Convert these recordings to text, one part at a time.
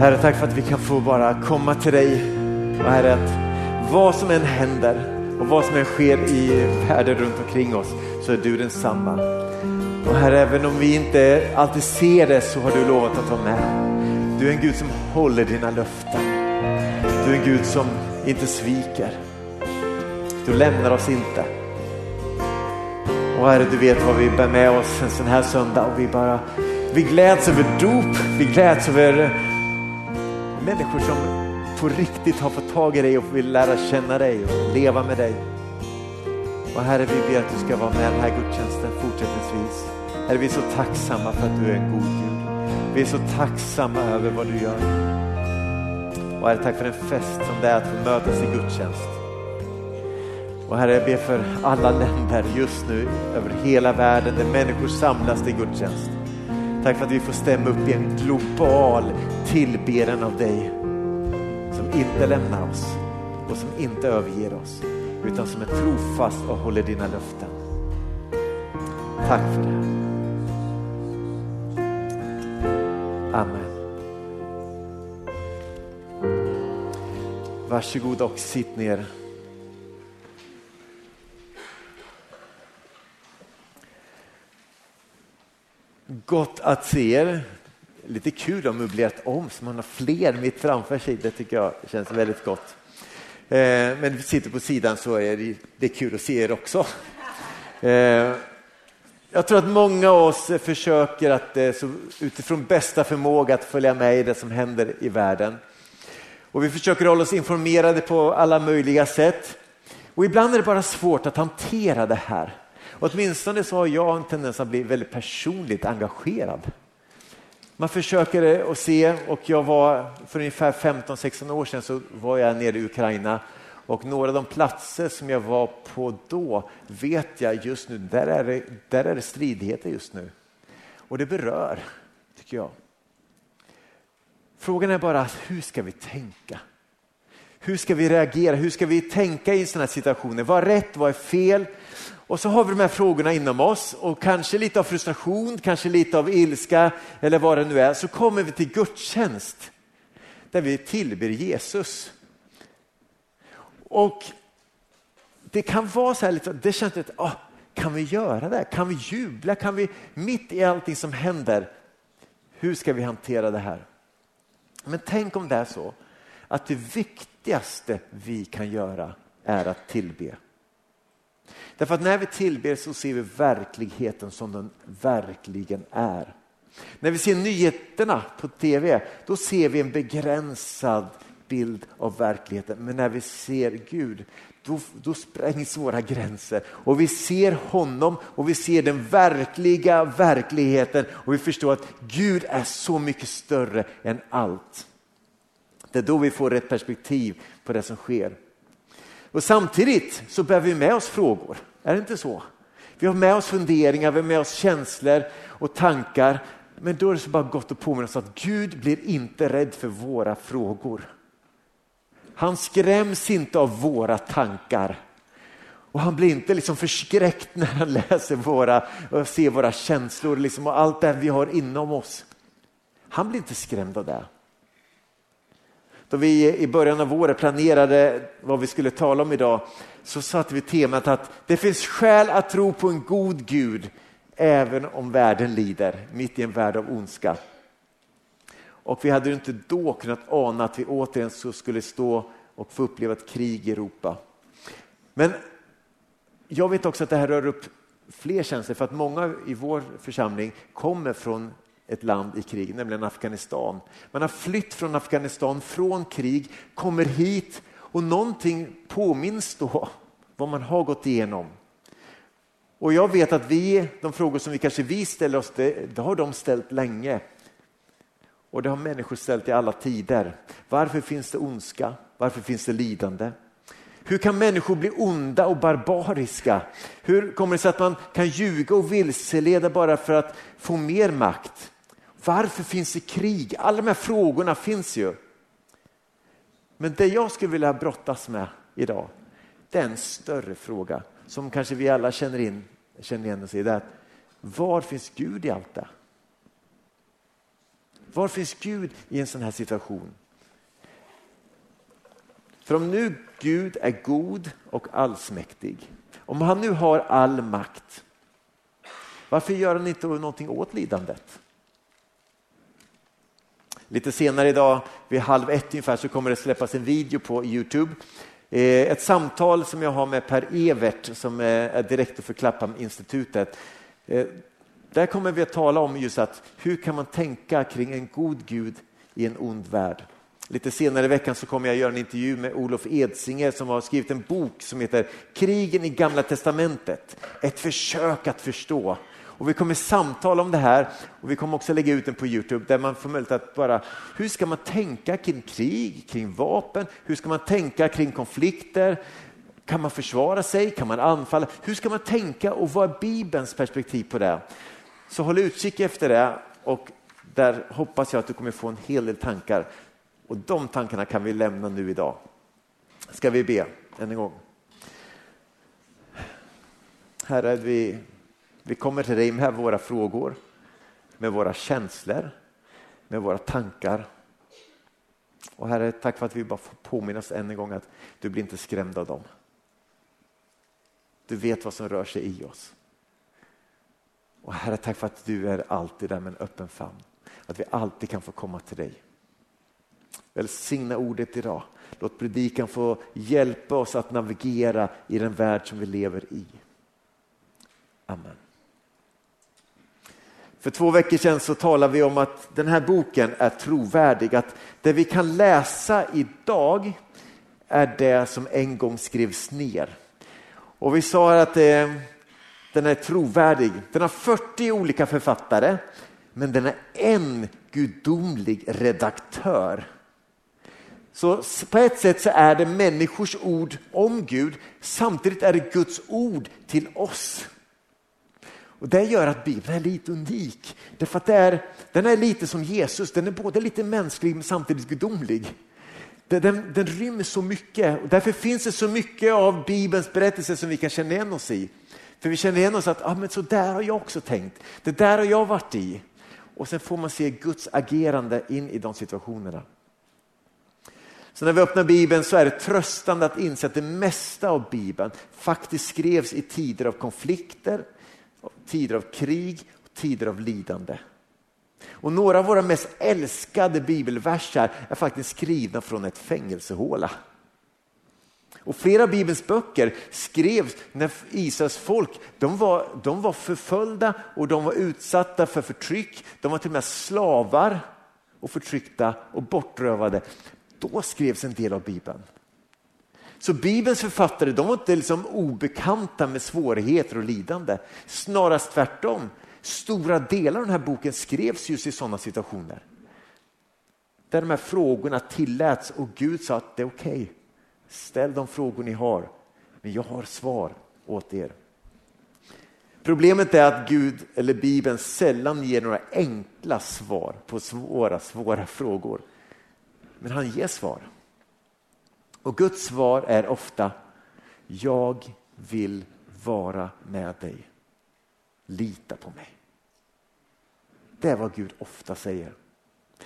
Herre, tack för att vi kan få bara komma till dig. Och Herre, att vad som än händer och vad som än sker i världen runt omkring oss så är du densamma. Och Herre, även om vi inte alltid ser det så har du lovat att vara med. Du är en Gud som håller dina löften. Du är en Gud som inte sviker. Du lämnar oss inte. Och Herre, du vet vad vi bär med oss en sån här söndag och vi bara vi gläds över dop, vi gläds över människor som på riktigt har fått tag i dig och vill lära känna dig och leva med dig. Och Herre, vi ber att du ska vara med den här gudstjänsten fortsättningsvis. Herre, vi är så tacksamma för att du är en god Gud. Vi är så tacksamma över vad du gör. Och Herre, tack för en fest som det är att få mötas i gudstjänst. Och Herre, jag ber för alla länder just nu över hela världen där människor samlas till gudstjänst. Tack för att vi får stämma upp i en global tillbedjan av dig som inte lämnar oss och som inte överger oss utan som är trofast och håller dina löften. Tack för det. Amen. Varsågod och sitt ner. Gott att se er. Lite kul att ha möblerat om så man har fler mitt framför sig. Det tycker jag känns väldigt gott. Eh, men vi sitter på sidan så är det, det är kul att se er också. Eh, jag tror att många av oss försöker att eh, så utifrån bästa förmåga att följa med i det som händer i världen. Och vi försöker hålla oss informerade på alla möjliga sätt. Och ibland är det bara svårt att hantera det här. Åtminstone så har jag en tendens att bli väldigt personligt engagerad. Man försöker att se och jag var för ungefär 15-16 år sedan så var jag nere i Ukraina och några av de platser som jag var på då vet jag just nu, där är det, där är det stridigheter just nu. Och det berör, tycker jag. Frågan är bara hur ska vi tänka? Hur ska vi reagera? Hur ska vi tänka i sådana här situationer? Vad är rätt? Vad är fel? Och så har vi de här frågorna inom oss och kanske lite av frustration, kanske lite av ilska eller vad det nu är. Så kommer vi till gudstjänst där vi tillber Jesus. Och det kan vara så här lite, det känns lite, oh, kan vi göra det? Kan vi jubla? Kan vi mitt i allting som händer? Hur ska vi hantera det här? Men tänk om det är så att det viktigaste vi kan göra är att tillbe. Därför att när vi tillber så ser vi verkligheten som den verkligen är. När vi ser nyheterna på tv, då ser vi en begränsad bild av verkligheten. Men när vi ser Gud, då, då sprängs våra gränser och vi ser honom och vi ser den verkliga verkligheten och vi förstår att Gud är så mycket större än allt. Det är då vi får rätt perspektiv på det som sker. Och samtidigt så bär vi med oss frågor, är det inte så? Vi har med oss funderingar, vi har med oss känslor och tankar. Men då är det så bara gott att påminna oss att Gud blir inte rädd för våra frågor. Han skräms inte av våra tankar. Och han blir inte liksom förskräckt när han läser våra och ser våra känslor liksom och allt det vi har inom oss. Han blir inte skrämd av det. Då vi i början av året planerade vad vi skulle tala om idag så satte vi temat att det finns skäl att tro på en god Gud även om världen lider, mitt i en värld av ondska. Och vi hade inte då kunnat ana att vi återigen så skulle stå och få uppleva ett krig i Europa. Men jag vet också att det här rör upp fler känslor för att många i vår församling kommer från ett land i krig, nämligen Afghanistan. Man har flytt från Afghanistan, från krig, kommer hit och någonting påminns då vad man har gått igenom. Och jag vet att vi, de frågor som vi kanske vi ställer oss, det, det har de ställt länge. Och det har människor ställt i alla tider. Varför finns det ondska? Varför finns det lidande? Hur kan människor bli onda och barbariska? Hur kommer det sig att man kan ljuga och vilseleda bara för att få mer makt? Varför finns det krig? Alla de här frågorna finns ju. Men det jag skulle vilja brottas med idag, det är en större fråga som kanske vi alla känner, in, känner igen oss i. Det är att var finns Gud i allt det? Var finns Gud i en sån här situation? För om nu Gud är god och allsmäktig, om han nu har all makt, varför gör han inte någonting åt lidandet? Lite senare idag, vid halv ett ungefär, så kommer det släppas en video på Youtube. Eh, ett samtal som jag har med Per Evert som eh, är direktor för Klapphamn-institutet. Eh, där kommer vi att tala om just att hur kan man tänka kring en god Gud i en ond värld. Lite senare i veckan så kommer jag göra en intervju med Olof Edsinger som har skrivit en bok som heter Krigen i Gamla Testamentet. Ett försök att förstå. Och vi kommer samtala om det här. Och vi kommer också lägga ut den på Youtube där man får möjlighet att bara, hur ska man tänka kring krig, kring vapen, hur ska man tänka kring konflikter, kan man försvara sig, kan man anfalla, hur ska man tänka? Och vad är Bibelns perspektiv på det? Så håll utkik efter det och där hoppas jag att du kommer få en hel del tankar. Och de tankarna kan vi lämna nu idag. Ska vi be än en gång. Herre, vi vi kommer till dig med våra frågor, med våra känslor, med våra tankar. Och Herre, tack för att vi bara får påminnas än en gång att du blir inte skrämd av dem. Du vet vad som rör sig i oss. Och Herre, tack för att du är alltid där med en öppen famn. Att vi alltid kan få komma till dig. Välsigna ordet idag. Låt predikan få hjälpa oss att navigera i den värld som vi lever i. Amen. För två veckor sedan så talade vi om att den här boken är trovärdig. Att det vi kan läsa idag är det som en gång skrevs ner. Och vi sa att eh, den är trovärdig. Den har 40 olika författare, men den är en gudomlig redaktör. Så på ett sätt så är det människors ord om Gud, samtidigt är det Guds ord till oss. Och Det gör att Bibeln är lite unik. Därför att är, den är lite som Jesus, den är både lite mänsklig men samtidigt gudomlig. Den, den, den rymmer så mycket och därför finns det så mycket av Bibelns berättelser som vi kan känna igen oss i. För vi känner igen oss att ah, men så där har jag också tänkt, det där har jag varit i. Och sen får man se Guds agerande in i de situationerna. Så när vi öppnar Bibeln så är det tröstande att inse att det mesta av Bibeln faktiskt skrevs i tider av konflikter, tider av krig och tider av lidande. Och några av våra mest älskade bibelversar är faktiskt skrivna från ett fängelsehåla. Och flera av Bibelns böcker skrevs när Israels folk de var, de var förföljda och de var utsatta för förtryck. De var till och med slavar och förtryckta och bortrövade. Då skrevs en del av Bibeln. Så Bibelns författare de var inte liksom obekanta med svårigheter och lidande. Snarast tvärtom. Stora delar av den här boken skrevs just i sådana situationer. Där de här frågorna tilläts och Gud sa att det är okej. Okay. Ställ de frågor ni har, men jag har svar åt er. Problemet är att Gud eller Bibeln sällan ger några enkla svar på svåra, svåra frågor. Men han ger svar. Och Guds svar är ofta, jag vill vara med dig. Lita på mig. Det är vad Gud ofta säger.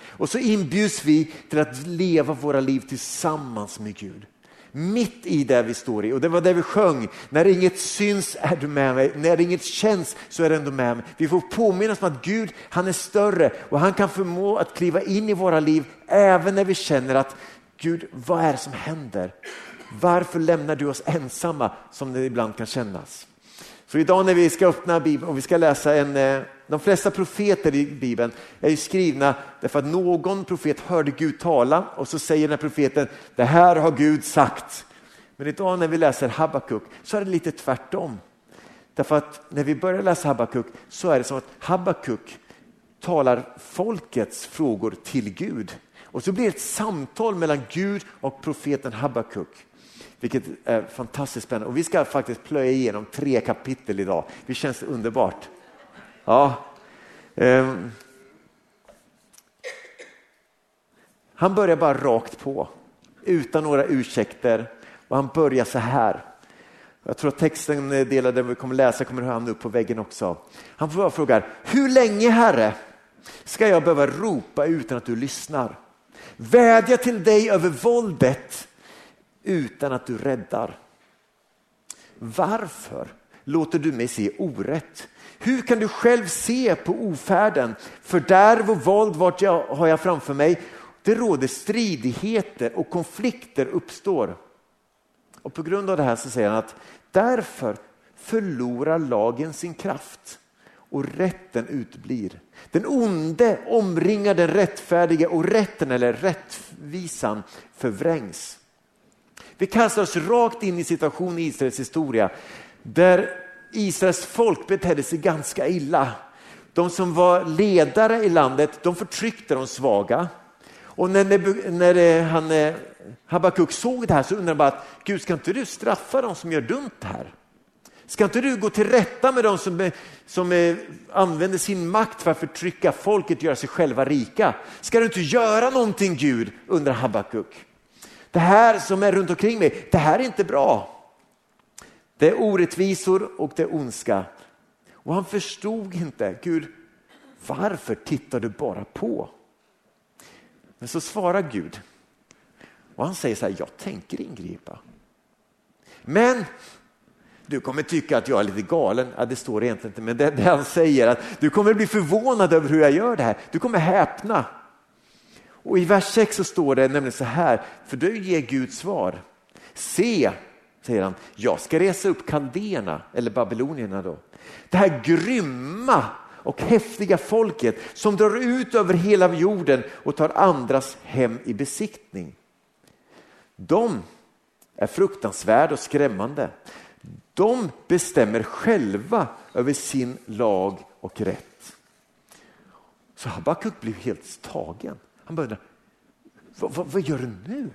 Och så inbjuds vi till att leva våra liv tillsammans med Gud. Mitt i det vi står i. Och det var det vi sjöng. När inget syns är du med mig. När inget känns så är du ändå med mig. Vi får påminnas om att Gud, han är större och han kan förmå att kliva in i våra liv även när vi känner att Gud, vad är det som händer? Varför lämnar du oss ensamma som det ibland kan kännas? Så idag när vi ska öppna Bibeln och vi ska läsa en, eh, de flesta profeter i Bibeln är ju skrivna därför att någon profet hörde Gud tala och så säger den här profeten, det här har Gud sagt. Men idag när vi läser Habakuk så är det lite tvärtom. Därför att när vi börjar läsa Habakuk så är det som att Habakuk talar folkets frågor till Gud. Och så blir det ett samtal mellan Gud och profeten Habakuk. Vilket är fantastiskt spännande. Och vi ska faktiskt plöja igenom tre kapitel idag. Det känns underbart. Ja. Um. Han börjar bara rakt på, utan några ursäkter. Och han börjar så här. Jag tror att texten delade vi kommer läsa kommer han upp på väggen också. Han frågar, hur länge Herre? ska jag behöva ropa utan att du lyssnar. Vädja till dig över våldet utan att du räddar. Varför låter du mig se orätt? Hur kan du själv se på ofärden? Fördärv och våld vart jag, har jag framför mig. Det råder stridigheter och konflikter uppstår. Och på grund av det här så säger han att därför förlorar lagen sin kraft och rätten utblir. Den onde omringar den rättfärdiga och rätten eller rättvisan förvrängs. Vi kastar oss rakt in i situationen i Israels historia där Israels folk betedde sig ganska illa. De som var ledare i landet de förtryckte de svaga. Och när, när eh, han, eh, Habakuk såg det här så undrade han bara Gud ska inte du straffa de som gör dumt här? Ska inte du gå till rätta med de som, som eh, använder sin makt för att förtrycka folket och göra sig själva rika? Ska du inte göra någonting Gud, undrar Habakuk. Det här som är runt omkring mig, det här är inte bra. Det är orättvisor och det är ondska. Och han förstod inte, Gud, varför tittar du bara på? Men så svarar Gud och han säger så här, jag tänker ingripa. Men du kommer tycka att jag är lite galen. Ja, det står egentligen inte, men det, det han säger att du kommer bli förvånad över hur jag gör det här. Du kommer häpna. Och i vers 6 så står det nämligen så här, för då ger Gud svar. Se, säger han, jag ska resa upp kaldéerna, eller babylonierna då. Det här grymma och häftiga folket som drar ut över hela jorden och tar andras hem i besiktning. De är fruktansvärda och skrämmande. De bestämmer själva över sin lag och rätt. Så Habakuk blev helt tagen. Han började, vad, vad, vad, gör du nu?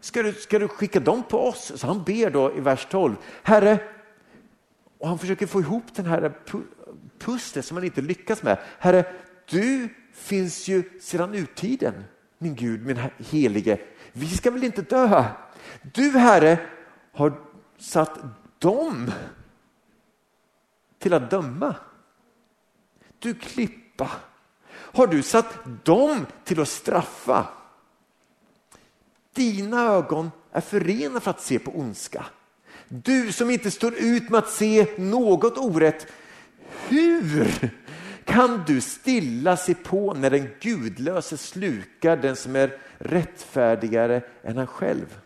Ska du, ska du skicka dem på oss? Så han ber då i vers 12, Herre, och han försöker få ihop den här pusslet som han inte lyckas med. Herre, du finns ju sedan urtiden, min Gud, min helige. Vi ska väl inte dö? Du, Herre, har satt dem till att döma. Du klippa, har du satt dem till att straffa? Dina ögon är förenade för att se på ondska. Du som inte står ut med att se något orätt, hur kan du stilla se på när den gudlöse slukar den som är rättfärdigare än han själv?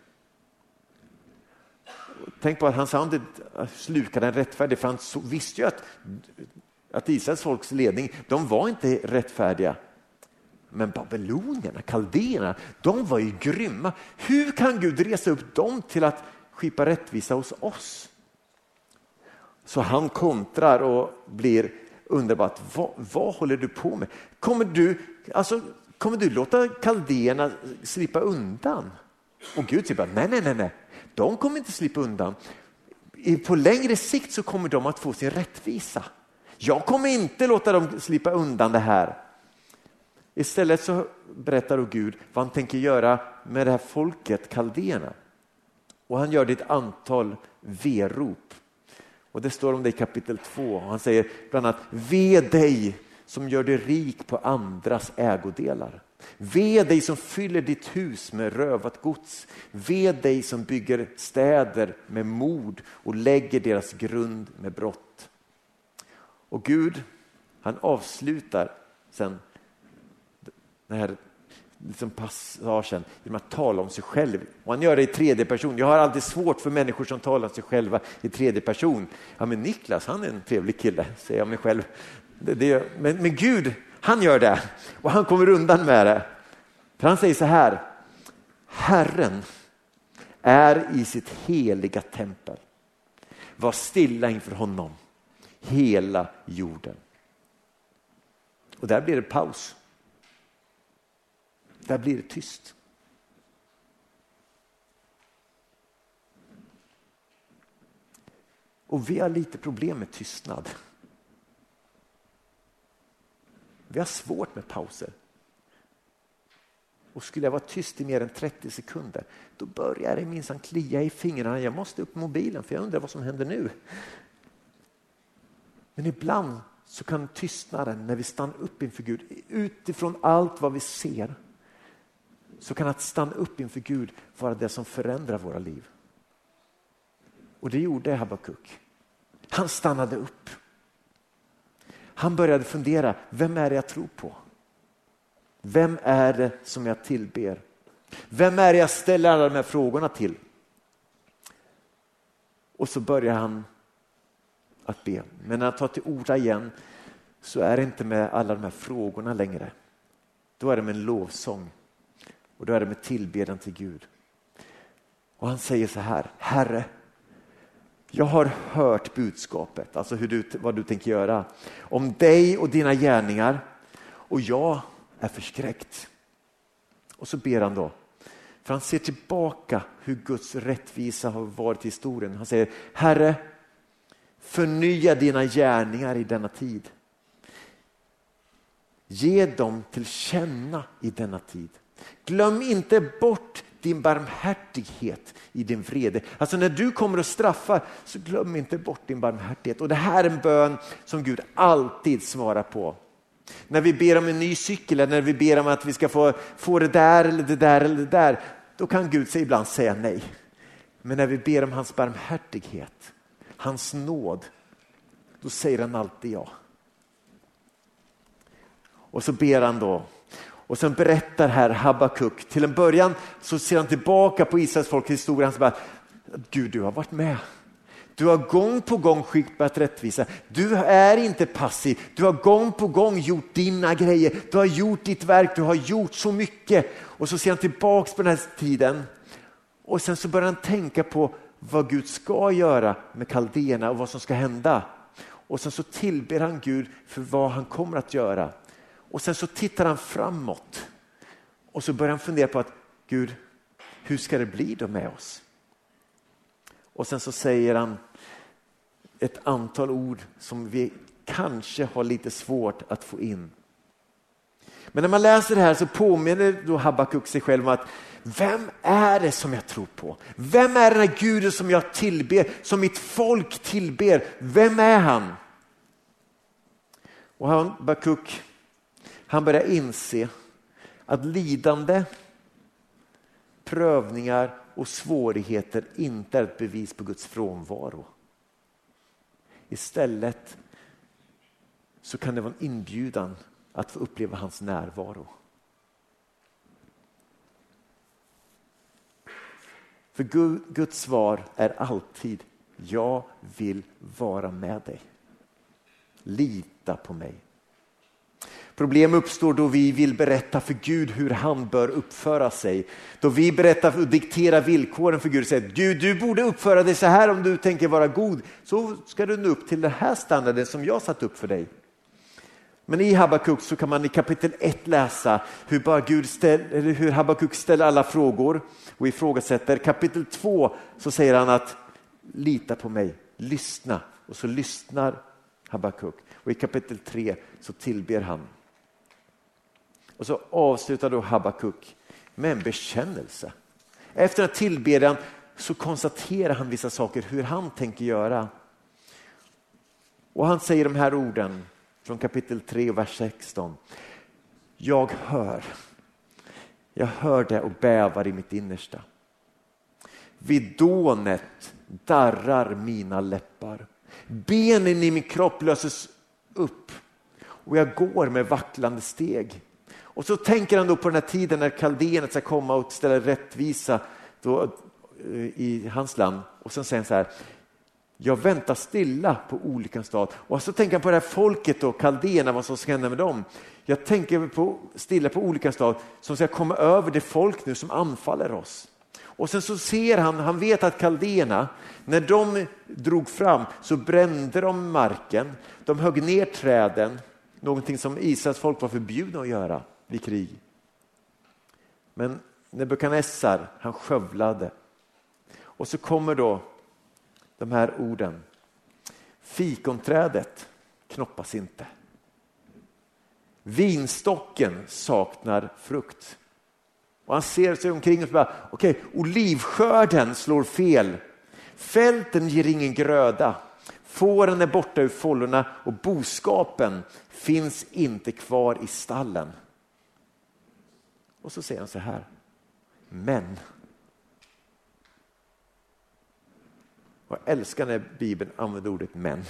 Tänk på att han sa slukade sluka den rättfärdige, för han visste ju att, att Israels folks ledning, de var inte rättfärdiga. Men babylonierna, kaldéerna, de var ju grymma. Hur kan Gud resa upp dem till att skipa rättvisa hos oss? Så han kontrar och blir underbart. Vad, vad håller du på med? Kommer du, alltså, kommer du låta kaldéerna slippa undan? Och Gud säger bara, nej, nej, nej, nej, de kommer inte slippa undan. På längre sikt så kommer de att få sin rättvisa. Jag kommer inte låta dem slippa undan det här. Istället så berättar då Gud vad han tänker göra med det här folket, kaldéerna. Och han gör det ett antal verop. Och det står om det i kapitel 2. Han säger bland annat, ve dig som gör dig rik på andras ägodelar. Ve dig som fyller ditt hus med rövat gods. Ve dig som bygger städer med mord och lägger deras grund med brott. Och Gud, han avslutar sen den här liksom passagen genom att tala om sig själv. Och han gör det i tredje person. Jag har alltid svårt för människor som talar om sig själva i tredje person. Ja, men Niklas, han är en trevlig kille, säger jag mig själv. Det, det, men, men Gud, han gör det och han kommer undan med det. För han säger så här, Herren är i sitt heliga tempel. Var stilla inför honom, hela jorden. Och där blir det paus. Där blir det tyst. Och vi har lite problem med tystnad. Vi har svårt med pauser. Och skulle jag vara tyst i mer än 30 sekunder, då börjar det minsann klia i fingrarna. Jag måste upp mobilen för jag undrar vad som händer nu. Men ibland så kan tystnaden när vi stannar upp inför Gud, utifrån allt vad vi ser, så kan att stanna upp inför Gud vara det som förändrar våra liv. Och det gjorde Habakuk. Han stannade upp. Han började fundera, vem är det jag tror på? Vem är det som jag tillber? Vem är det jag ställer alla de här frågorna till? Och så börjar han att be. Men när han tar till orda igen så är det inte med alla de här frågorna längre. Då är det med en lovsång och då är det med tillbedjan till Gud. Och han säger så här, Herre, jag har hört budskapet, alltså hur du, vad du tänker göra, om dig och dina gärningar och jag är förskräckt. Och så ber han då, för han ser tillbaka hur Guds rättvisa har varit i historien. Han säger, Herre, förnya dina gärningar i denna tid. Ge dem till känna i denna tid. Glöm inte bort din barmhärtighet i din vrede. Alltså när du kommer att straffa så glöm inte bort din barmhärtighet. Och det här är en bön som Gud alltid svarar på. När vi ber om en ny cykel eller när vi ber om att vi ska få, få det där eller det där eller det där, då kan Gud sig ibland säga nej. Men när vi ber om hans barmhärtighet, hans nåd, då säger han alltid ja. Och så ber han då och sen berättar här Habakuk, till en början så ser han tillbaka på Israels folk historia. Han säger Gud du har varit med. Du har gång på gång skipat rättvisa. Du är inte passiv. Du har gång på gång gjort dina grejer. Du har gjort ditt verk. Du har gjort så mycket. Och så ser han tillbaks på den här tiden. Och sen så börjar han tänka på vad Gud ska göra med kaldéerna och vad som ska hända. Och sen så tillber han Gud för vad han kommer att göra. Och sen så tittar han framåt och så börjar han fundera på att Gud, hur ska det bli då med oss? Och sen så säger han ett antal ord som vi kanske har lite svårt att få in. Men när man läser det här så påminner då Habakuk sig själv om att vem är det som jag tror på? Vem är den här guden som jag tillber, som mitt folk tillber? Vem är han? Och Habakuk han börjar inse att lidande, prövningar och svårigheter inte är ett bevis på Guds frånvaro. Istället så kan det vara en inbjudan att få uppleva hans närvaro. För Guds svar är alltid jag vill vara med dig. Lita på mig. Problem uppstår då vi vill berätta för Gud hur han bör uppföra sig. Då vi berättar och dikterar villkoren för Gud och säger Gud, du borde uppföra dig så här om du tänker vara god. Så ska du nå upp till den här standarden som jag satt upp för dig. Men i Habakuk så kan man i kapitel 1 läsa hur, bara Gud ställ, eller hur Habakuk ställer alla frågor och ifrågasätter. Kapitel 2 så säger han att lita på mig, lyssna. Och så lyssnar Habakuk. Och i kapitel 3 så tillber han. Och så avslutar då Habakuk med en bekännelse. Efter att tillbedjan så konstaterar han vissa saker, hur han tänker göra. Och han säger de här orden från kapitel 3 och vers 16. Jag hör, jag hör det och bävar i mitt innersta. Vid dånet darrar mina läppar. Benen i min kropp löses upp och jag går med vacklande steg. Och så tänker han då på den här tiden när kaldéerna ska komma och ställa rättvisa då, eh, i hans land. Och sen säger han så här, jag väntar stilla på olyckans dag. Och så tänker han på det här folket och kaldéerna, vad som ska hända med dem. Jag tänker på, stilla på olyckans dag som ska komma över det folk nu som anfaller oss. Och sen så ser han, han vet att kaldéerna, när de drog fram så brände de marken, de högg ner träden, någonting som Israels folk var förbjudna att göra vid krig. Men Nebukadnessar, han skövlade. Och så kommer då de här orden. Fikonträdet knoppas inte. Vinstocken saknar frukt. Och han ser sig omkring och bara, okej, okay, olivskörden slår fel. Fälten ger ingen gröda. Fåren är borta ur fållorna och boskapen finns inte kvar i stallen. Och så säger han så här. Men. Jag älskar när Bibeln använder ordet men.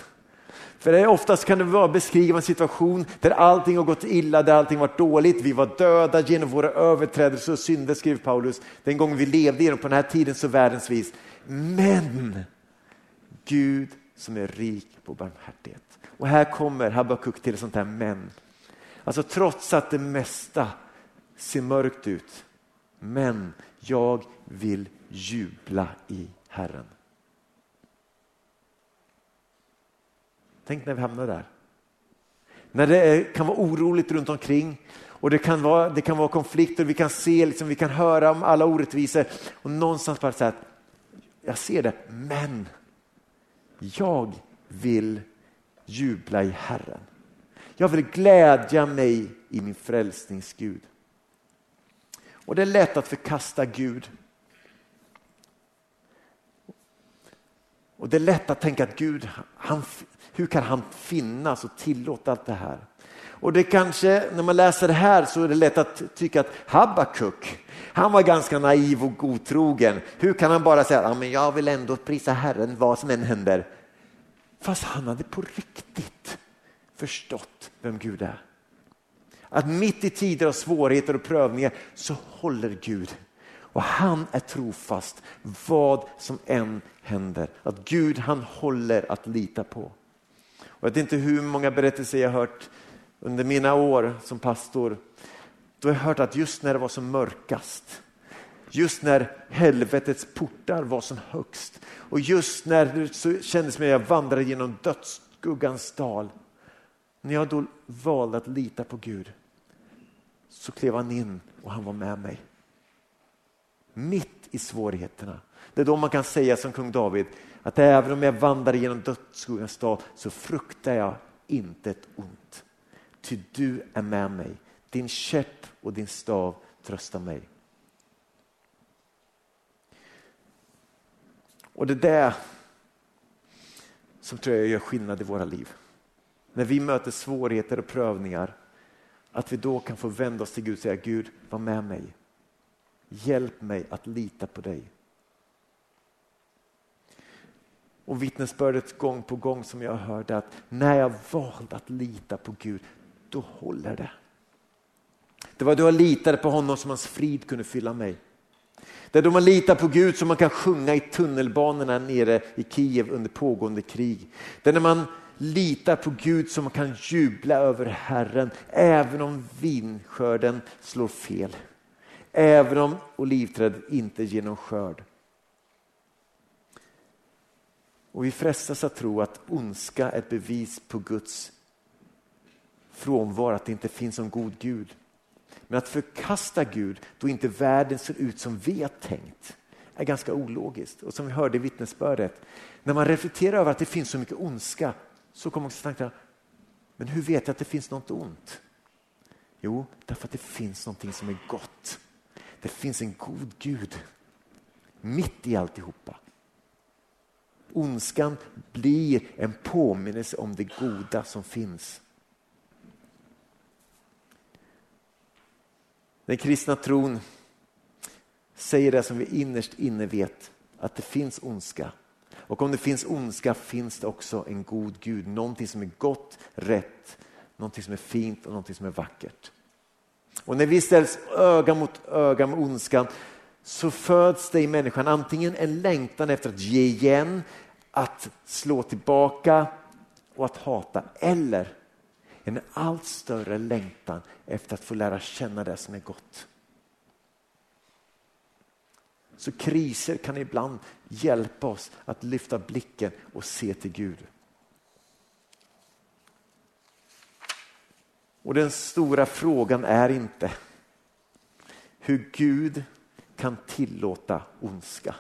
För det oftast kan det vara beskriva en situation där allting har gått illa, där allting varit dåligt. Vi var döda genom våra överträdelser och synder, skriver Paulus. Den gången vi levde genom på den här tiden så världens vis. Men Gud som är rik på barmhärtighet. Och här kommer Habakuk till ett sånt här men. Alltså trots att det mesta ser mörkt ut. Men jag vill jubla i Herren. Tänk när vi hamnar där. När det kan vara oroligt runt omkring och det kan vara, det kan vara konflikter, vi kan se, liksom, vi kan höra om alla orättvisor och någonstans bara säga att jag ser det, men jag vill jubla i Herren. Jag vill glädja mig i min frälsningsgud. Och det är lätt att förkasta Gud. Och det är lätt att tänka att Gud, han, hur kan han finnas och tillåta allt det här? Och det kanske, när man läser det här så är det lätt att tycka att Habakuk, han var ganska naiv och godtrogen. Hur kan han bara säga att jag vill ändå prisa Herren vad som än händer? Fast han hade på riktigt förstått vem Gud är. Att mitt i tider av svårigheter och prövningar så håller Gud. Och han är trofast vad som än händer. Att Gud han håller att lita på. Och jag vet inte hur många berättelser jag har hört under mina år som pastor. Då har jag hört att just när det var som mörkast, just när helvetets portar var som högst och just när det kändes som att jag vandrade genom dödsskuggans dal. När jag då valde att lita på Gud så klev han in och han var med mig. Mitt i svårigheterna. Det är då man kan säga som kung David att även om jag vandrar genom dödsskuggans dal så fruktar jag inte ett ont. Ty du är med mig. Din käpp och din stav tröstar mig. Och det är det som tror jag gör skillnad i våra liv. När vi möter svårigheter och prövningar, att vi då kan få vända oss till Gud och säga Gud, var med mig. Hjälp mig att lita på dig. Och vittnesbördet gång på gång som jag hörde att när jag valde att lita på Gud, då håller det. Det var då jag litade på honom som hans frid kunde fylla mig. Det är då man litar på Gud som man kan sjunga i tunnelbanorna nere i Kiev under pågående krig. Det är när man litar på Gud som man kan jubla över Herren även om vinskörden slår fel. Även om olivträdet inte ger någon skörd. Och vi frestas att tro att ondska är ett bevis på Guds frånvaro, att det inte finns någon god Gud. Men att förkasta Gud då inte världen ser ut som vi har tänkt är ganska ologiskt. Och som vi hörde i vittnesbördet, när man reflekterar över att det finns så mycket ondska så kommer också tanken, men hur vet jag att det finns något ont? Jo, därför att det finns någonting som är gott. Det finns en god Gud mitt i alltihopa. Ondskan blir en påminnelse om det goda som finns. Den kristna tron säger det som vi innerst inne vet, att det finns ondska. Och om det finns ondska finns det också en god Gud, någonting som är gott, rätt, någonting som är fint och någonting som är vackert. Och när vi ställs öga mot öga med ondskan så föds det i människan antingen en längtan efter att ge igen, att slå tillbaka och att hata eller en allt större längtan efter att få lära känna det som är gott. Så kriser kan ibland hjälpa oss att lyfta blicken och se till Gud. Och den stora frågan är inte hur Gud kan tillåta ondska.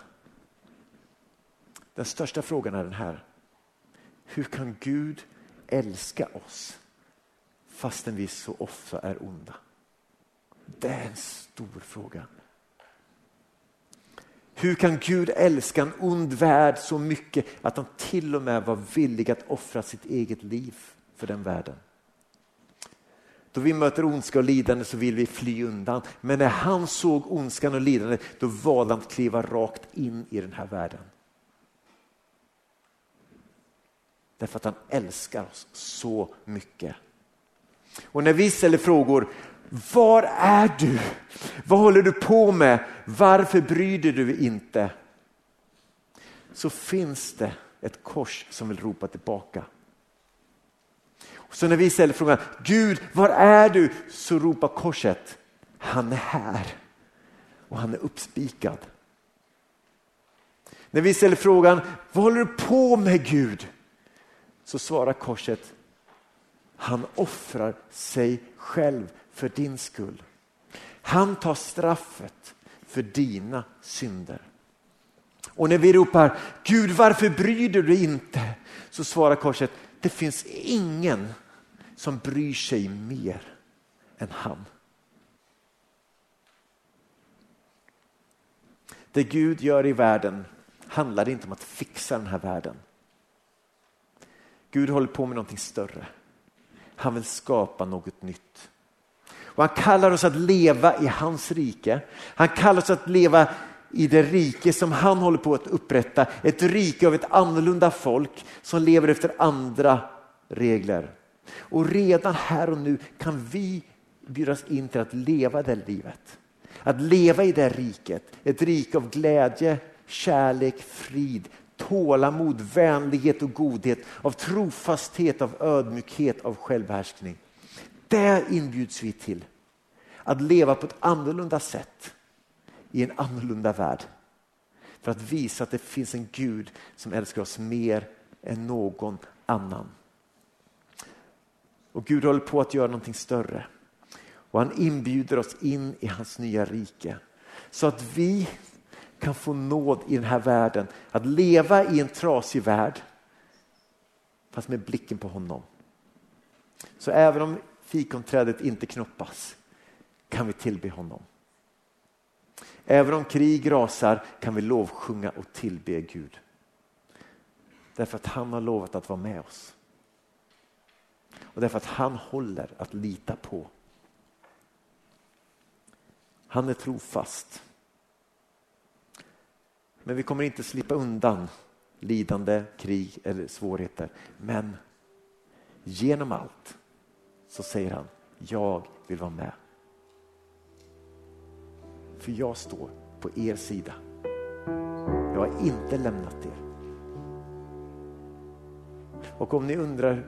Den största frågan är den här. Hur kan Gud älska oss fastän vi så ofta är onda? Det är en stor fråga. Hur kan Gud älska en ond värld så mycket att han till och med var villig att offra sitt eget liv för den världen? Då vi möter ondska och lidande så vill vi fly undan. Men när han såg ondskan och lidandet då valde han att kliva rakt in i den här världen. Därför att han älskar oss så mycket. Och när vi ställer frågor, var är du? Vad håller du på med? Varför bryr du dig inte? Så finns det ett kors som vill ropa tillbaka. Så när vi ställer frågan, Gud var är du? Så ropar korset, han är här och han är uppspikad. När vi ställer frågan, vad håller du på med Gud? Så svarar korset, han offrar sig själv för din skull. Han tar straffet för dina synder. Och när vi ropar Gud varför bryr du dig inte? Så svarar korset det finns ingen som bryr sig mer än han. Det Gud gör i världen handlar inte om att fixa den här världen. Gud håller på med någonting större. Han vill skapa något nytt. Och han kallar oss att leva i hans rike. Han kallar oss att leva i det rike som han håller på att upprätta. Ett rike av ett annorlunda folk som lever efter andra regler. Och redan här och nu kan vi bjudas in till att leva det livet. Att leva i det riket. Ett rike av glädje, kärlek, frid, tålamod, vänlighet och godhet, av trofasthet, av ödmjukhet, av självbehärskning. Där inbjuds vi till att leva på ett annorlunda sätt i en annorlunda värld. För att visa att det finns en Gud som älskar oss mer än någon annan. Och Gud håller på att göra någonting större. Och han inbjuder oss in i hans nya rike. Så att vi kan få nåd i den här världen. Att leva i en trasig värld fast med blicken på honom. Så även om fikonträdet inte knoppas kan vi tillbe honom. Även om krig rasar kan vi lovsjunga och tillbe Gud. Därför att han har lovat att vara med oss. Och därför att han håller att lita på. Han är trofast. Men vi kommer inte slippa undan lidande, krig eller svårigheter. Men genom allt så säger han, jag vill vara med. För jag står på er sida. Jag har inte lämnat er. Och om ni undrar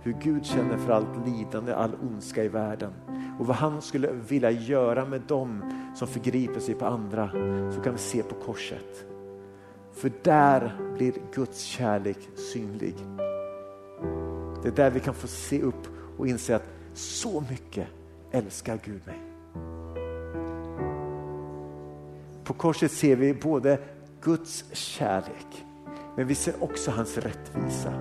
hur Gud känner för allt lidande, all ondska i världen och vad han skulle vilja göra med dem som förgriper sig på andra så kan vi se på korset. För där blir Guds kärlek synlig. Det är där vi kan få se upp och inse att så mycket älskar Gud mig. På korset ser vi både Guds kärlek men vi ser också hans rättvisa.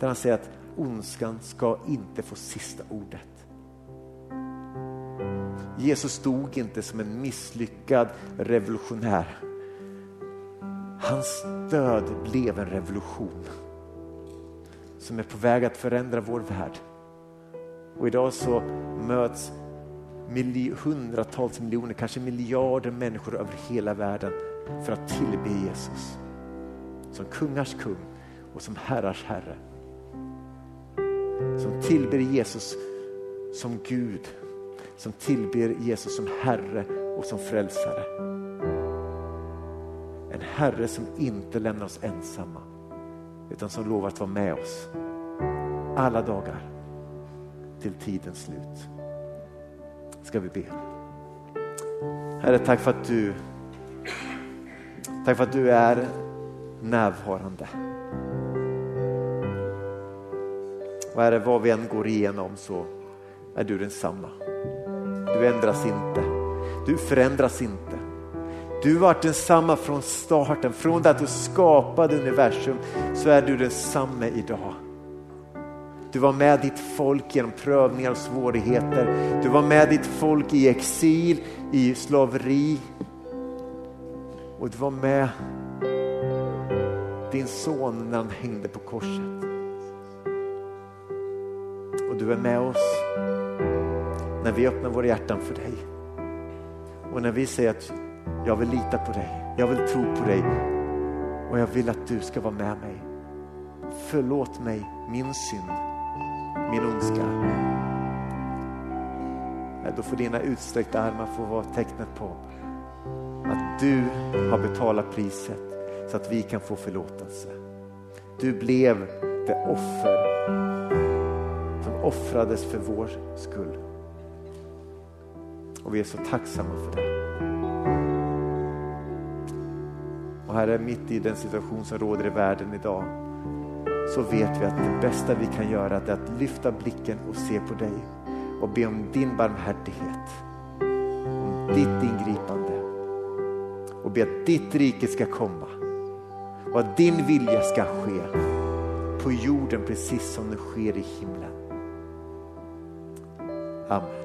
Där han säger att ondskan ska inte få sista ordet. Jesus dog inte som en misslyckad revolutionär. Hans död blev en revolution som är på väg att förändra vår värld. Och idag så möts hundratals miljoner, kanske miljarder människor över hela världen för att tillbe Jesus. Som kungars kung och som herrars herre. Som tillber Jesus som Gud som tillber Jesus som Herre och som frälsare. En Herre som inte lämnar oss ensamma utan som lovar att vara med oss alla dagar till tidens slut. Ska vi be. Herre, tack för att du Tack för att du är närvarande. Och Herre, vad vi än går igenom så är du densamma. Du ändras inte. Du förändras inte. Du har varit densamma från starten, från det att du skapade universum så är du densamme idag. Du var med ditt folk genom prövningar och svårigheter. Du var med ditt folk i exil, i slaveri. Och du var med din son när han hängde på korset. Och du är med oss när vi öppnar våra hjärtan för dig. Och när vi säger att jag vill lita på dig, jag vill tro på dig och jag vill att du ska vara med mig. Förlåt mig min synd, min ondska. Då får dina utsträckta armar få vara tecknet på att du har betalat priset så att vi kan få förlåtelse. Du blev det offer som offrades för vår skull. Och vi är så tacksamma för det. Och Herre, mitt i den situation som råder i världen idag så vet vi att det bästa vi kan göra är att lyfta blicken och se på dig och be om din barmhärtighet, om ditt ingripande och be att ditt rike ska komma och att din vilja ska ske på jorden precis som det sker i himlen. Amen.